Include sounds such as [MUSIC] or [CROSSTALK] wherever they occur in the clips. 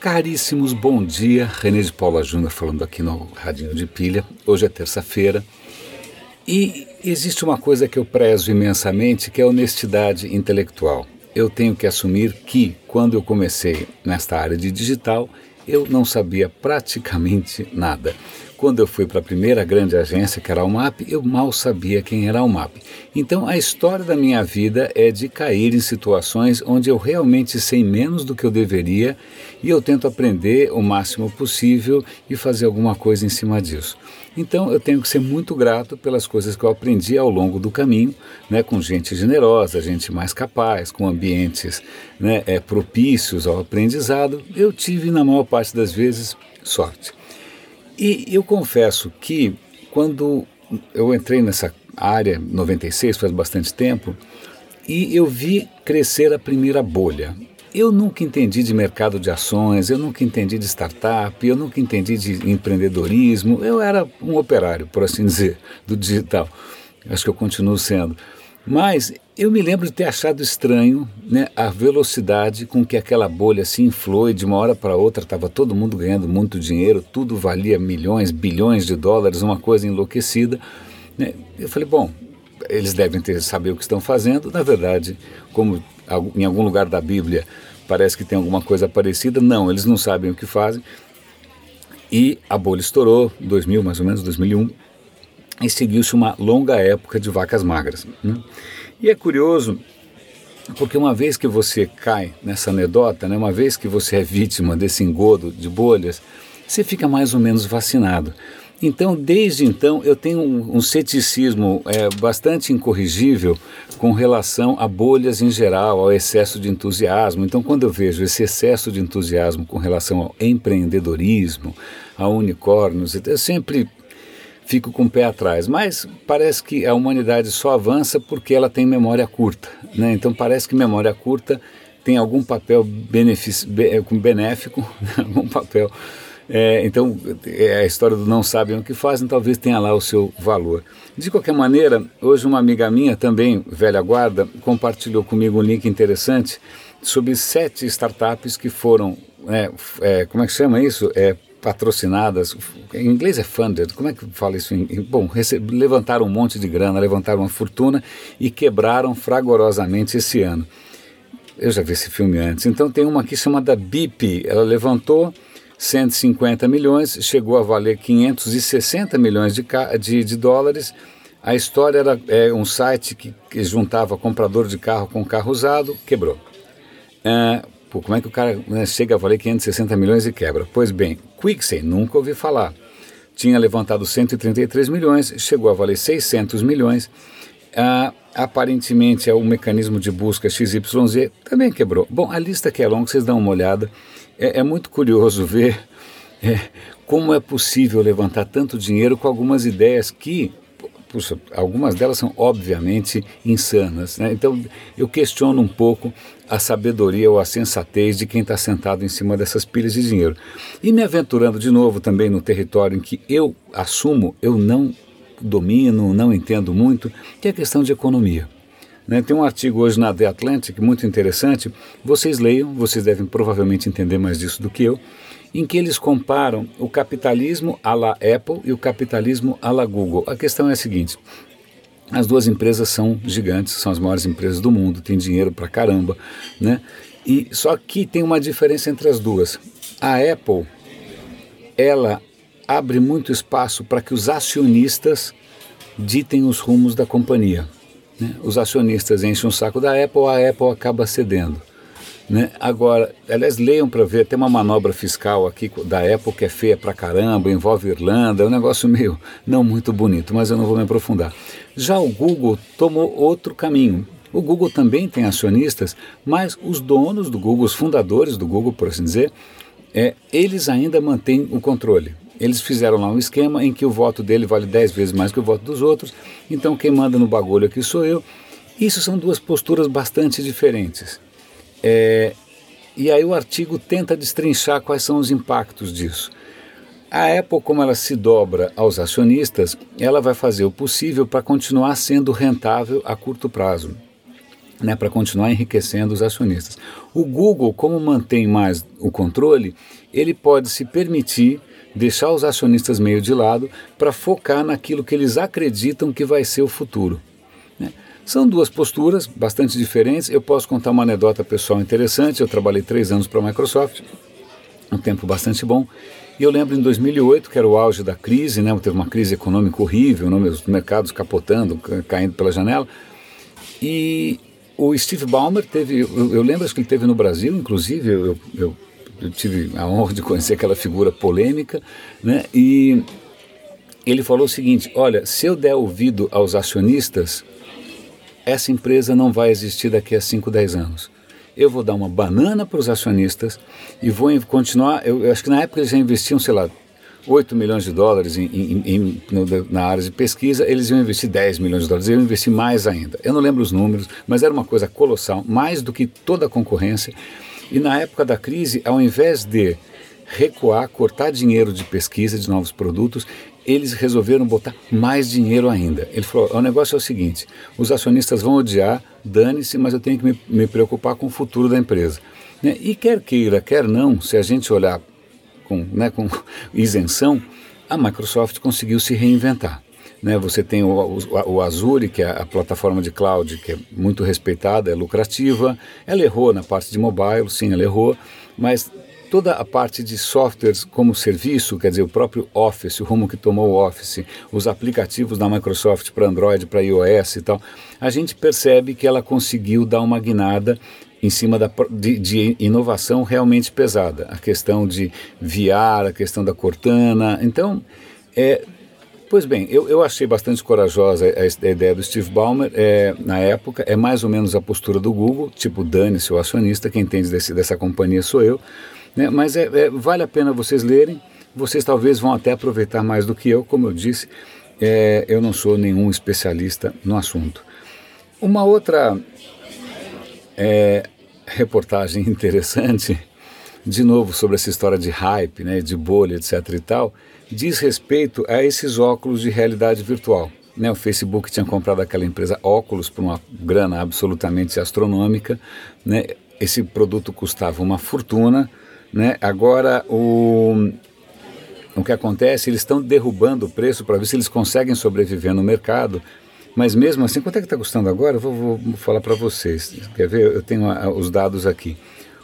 Caríssimos, bom dia. René de Paula Júnior falando aqui no Radinho de Pilha. Hoje é terça-feira. E existe uma coisa que eu prezo imensamente, que é a honestidade intelectual. Eu tenho que assumir que, quando eu comecei nesta área de digital, eu não sabia praticamente nada. Quando eu fui para a primeira grande agência, que era a UMAP, eu mal sabia quem era a UMAP. Então, a história da minha vida é de cair em situações onde eu realmente sei menos do que eu deveria e eu tento aprender o máximo possível e fazer alguma coisa em cima disso. Então, eu tenho que ser muito grato pelas coisas que eu aprendi ao longo do caminho, né, com gente generosa, gente mais capaz, com ambientes né, é, propícios ao aprendizado. Eu tive, na maior parte das vezes, sorte. E eu confesso que quando eu entrei nessa área, 96, faz bastante tempo, e eu vi crescer a primeira bolha. Eu nunca entendi de mercado de ações, eu nunca entendi de startup, eu nunca entendi de empreendedorismo. Eu era um operário, por assim dizer, do digital. Acho que eu continuo sendo. Mas eu me lembro de ter achado estranho né, a velocidade com que aquela bolha se inflou e de uma hora para outra estava todo mundo ganhando muito dinheiro, tudo valia milhões, bilhões de dólares, uma coisa enlouquecida. Né? Eu falei, bom, eles devem ter saber o que estão fazendo. Na verdade, como em algum lugar da Bíblia parece que tem alguma coisa parecida, não, eles não sabem o que fazem. E a bolha estourou, 2000 mais ou menos, 2001 e seguiu-se uma longa época de vacas magras. Né? E é curioso porque uma vez que você cai nessa anedota, né, uma vez que você é vítima desse engodo de bolhas, você fica mais ou menos vacinado. Então, desde então, eu tenho um, um ceticismo é, bastante incorrigível com relação a bolhas em geral, ao excesso de entusiasmo. Então, quando eu vejo esse excesso de entusiasmo com relação ao empreendedorismo, a unicórnios, eu sempre fico com o pé atrás. Mas parece que a humanidade só avança porque ela tem memória curta. Né? Então parece que memória curta tem algum papel eh, benéfico, [LAUGHS] algum papel. É, então, é a história do não sabem o que fazem, talvez tenha lá o seu valor. De qualquer maneira, hoje uma amiga minha, também velha guarda, compartilhou comigo um link interessante sobre sete startups que foram, é, é, como é que chama isso? É, patrocinadas, em inglês é funded, como é que fala isso? Bom, levantaram um monte de grana, levantaram uma fortuna e quebraram fragorosamente esse ano. Eu já vi esse filme antes. Então tem uma aqui chamada BIP, ela levantou 150 milhões, chegou a valer 560 milhões de, de, de dólares. A história era é, um site que, que, juntava comprador de carro com carro usado, quebrou. Pô, como é que o cara né, chega a valer 560 milhões e quebra? Pois bem, Quixen, nunca ouvi falar. Tinha levantado 133 milhões, chegou a valer 600 milhões. Ah, aparentemente, é o mecanismo de busca XYZ também quebrou. Bom, a lista que é longa, vocês dão uma olhada. É, é muito curioso ver é, como é possível levantar tanto dinheiro com algumas ideias que puxa, algumas delas são obviamente insanas. Né? Então eu questiono um pouco a sabedoria ou a sensatez de quem está sentado em cima dessas pilhas de dinheiro. E me aventurando de novo também no território em que eu assumo, eu não domino, não entendo muito, que é a questão de economia. Né? Tem um artigo hoje na The Atlantic muito interessante, vocês leiam, vocês devem provavelmente entender mais disso do que eu, em que eles comparam o capitalismo à la Apple e o capitalismo à la Google. A questão é a seguinte: as duas empresas são gigantes, são as maiores empresas do mundo, têm dinheiro pra caramba, né? E só que tem uma diferença entre as duas. A Apple, ela abre muito espaço para que os acionistas ditem os rumos da companhia. Né? Os acionistas enchem o saco da Apple, a Apple acaba cedendo. Né? Agora, aliás, leiam para ver, tem uma manobra fiscal aqui da que é feia pra caramba, envolve Irlanda, é um negócio meio não muito bonito, mas eu não vou me aprofundar. Já o Google tomou outro caminho. O Google também tem acionistas, mas os donos do Google, os fundadores do Google, por assim dizer, é, eles ainda mantêm o controle. Eles fizeram lá um esquema em que o voto dele vale 10 vezes mais que o voto dos outros, então quem manda no bagulho aqui sou eu. Isso são duas posturas bastante diferentes. É, e aí o artigo tenta destrinchar quais são os impactos disso. A Apple, como ela se dobra aos acionistas, ela vai fazer o possível para continuar sendo rentável a curto prazo. né, para continuar enriquecendo os acionistas. O Google, como mantém mais o controle, ele pode se permitir deixar os acionistas meio de lado para focar naquilo que eles acreditam que vai ser o futuro. São duas posturas bastante diferentes. Eu posso contar uma anedota pessoal interessante. Eu trabalhei três anos para a Microsoft, um tempo bastante bom. E eu lembro em 2008, que era o auge da crise, né? teve uma crise econômica horrível, né? os mercados capotando, caindo pela janela. E o Steve Ballmer teve, eu, eu lembro que ele teve no Brasil, inclusive, eu, eu, eu, tive a honra de conhecer aquela figura polêmica, né? E ele falou o seguinte: olha, se eu der ouvido aos acionistas, essa empresa não vai existir daqui a 5, 10 anos. Eu vou dar uma banana para os acionistas e vou continuar. Eu, eu acho que na época eles já investiam, sei lá, 8 milhões de dólares em, em, em, no, na área de pesquisa, eles iam investir 10 milhões de dólares, eu investi mais ainda. Eu não lembro os números, mas era uma coisa colossal, mais do que toda a concorrência. E na época da crise, ao invés de recuar, cortar dinheiro de pesquisa de novos produtos, eles resolveram botar mais dinheiro ainda. Ele falou: o negócio é o seguinte, os acionistas vão odiar, dane-se, mas eu tenho que me, me preocupar com o futuro da empresa. Né? E quer queira, quer não, se a gente olhar com, né, com [LAUGHS] isenção, a Microsoft conseguiu se reinventar. Né, você tem o, o, o, Azure, que é a plataforma de cloud, que é muito respeitada, é lucrativa. Ela errou na parte de mobile, sim, ela errou, mas toda a parte de softwares como serviço, quer dizer, o próprio Office, o rumo que tomou o Office, os aplicativos da Microsoft para Android, para iOS e tal, a gente percebe que ela conseguiu dar uma guinada em cima da, de, de, inovação realmente pesada. A questão de VR, a questão da Cortana. Então, é, pois bem, eu, eu achei bastante corajosa a, a ideia do Steve Ballmer é, na época. É mais ou menos a postura do Google, tipo, dane-se o acionista, quem entende desse, dessa companhia sou eu. Né? Mas é, é, vale a pena vocês lerem. Vocês talvez vão até aproveitar mais do que eu, como eu disse. É, eu não sou nenhum especialista no assunto. Uma outra é, reportagem [LAUGHS] interessante, de novo sobre essa história de hype, né, de bolha, etc. e tal, diz respeito a esses óculos de realidade virtual. Né, o Facebook tinha comprado aquela empresa óculos por uma grana absolutamente astronômica. Né, esse produto custava uma fortuna. Né, agora o, o que acontece? Eles estão derrubando o preço para ver se eles conseguem sobreviver no mercado mas mesmo assim, quanto é que está custando agora? Eu vou, vou falar para vocês. Quer ver? Eu tenho a, os dados aqui.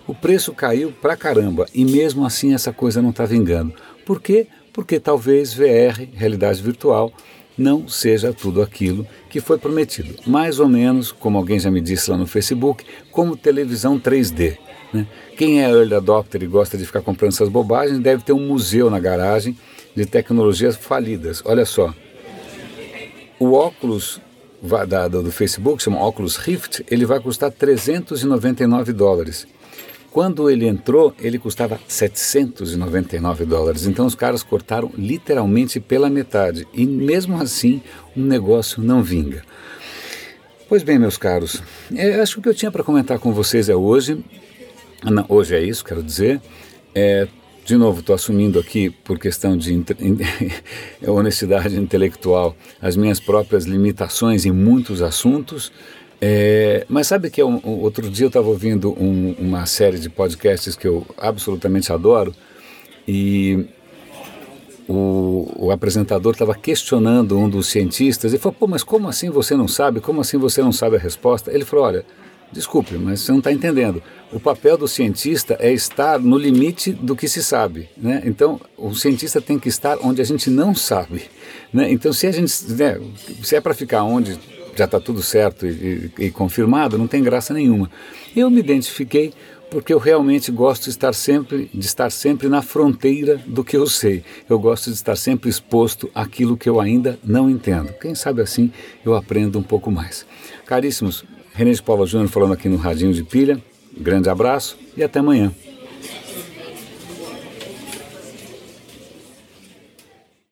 O preço caiu pra caramba e mesmo assim essa coisa não está vingando. Por quê? Porque talvez VR, realidade virtual, não seja tudo aquilo que foi prometido. Mais ou menos, como alguém já me disse lá no Facebook, como televisão 3D. Né? Quem é early adopter e gosta de ficar comprando essas bobagens deve ter um museu na garagem de tecnologias falidas. Olha só, o óculos da, do Facebook, chama óculos Rift, ele vai custar 399 dólares. Quando ele entrou, ele custava 799 dólares. Então os caras cortaram literalmente pela metade. E mesmo assim, o um negócio não vinga. Pois bem, meus caros, é, acho que o que eu tinha para comentar com vocês é hoje. Não, hoje é isso, quero dizer. É, de novo, estou assumindo aqui, por questão de [LAUGHS] honestidade intelectual, as minhas próprias limitações em muitos assuntos. É, mas sabe que eu, outro dia eu estava ouvindo um, uma série de podcasts que eu absolutamente adoro e o, o apresentador estava questionando um dos cientistas e falou: pô, mas como assim você não sabe? Como assim você não sabe a resposta? Ele falou: olha, Desculpe, mas você não está entendendo. O papel do cientista é estar no limite do que se sabe. Né? Então, o cientista tem que estar onde a gente não sabe. Né? Então, se a gente, né, se é para ficar onde já está tudo certo e, e, e confirmado, não tem graça nenhuma. Eu me identifiquei porque eu realmente gosto de estar sempre de estar sempre na fronteira do que eu sei. Eu gosto de estar sempre exposto àquilo que eu ainda não entendo. Quem sabe assim eu aprendo um pouco mais. Caríssimos, René de Paula Júnior falando aqui no Radinho de Pilha. Grande abraço e até amanhã.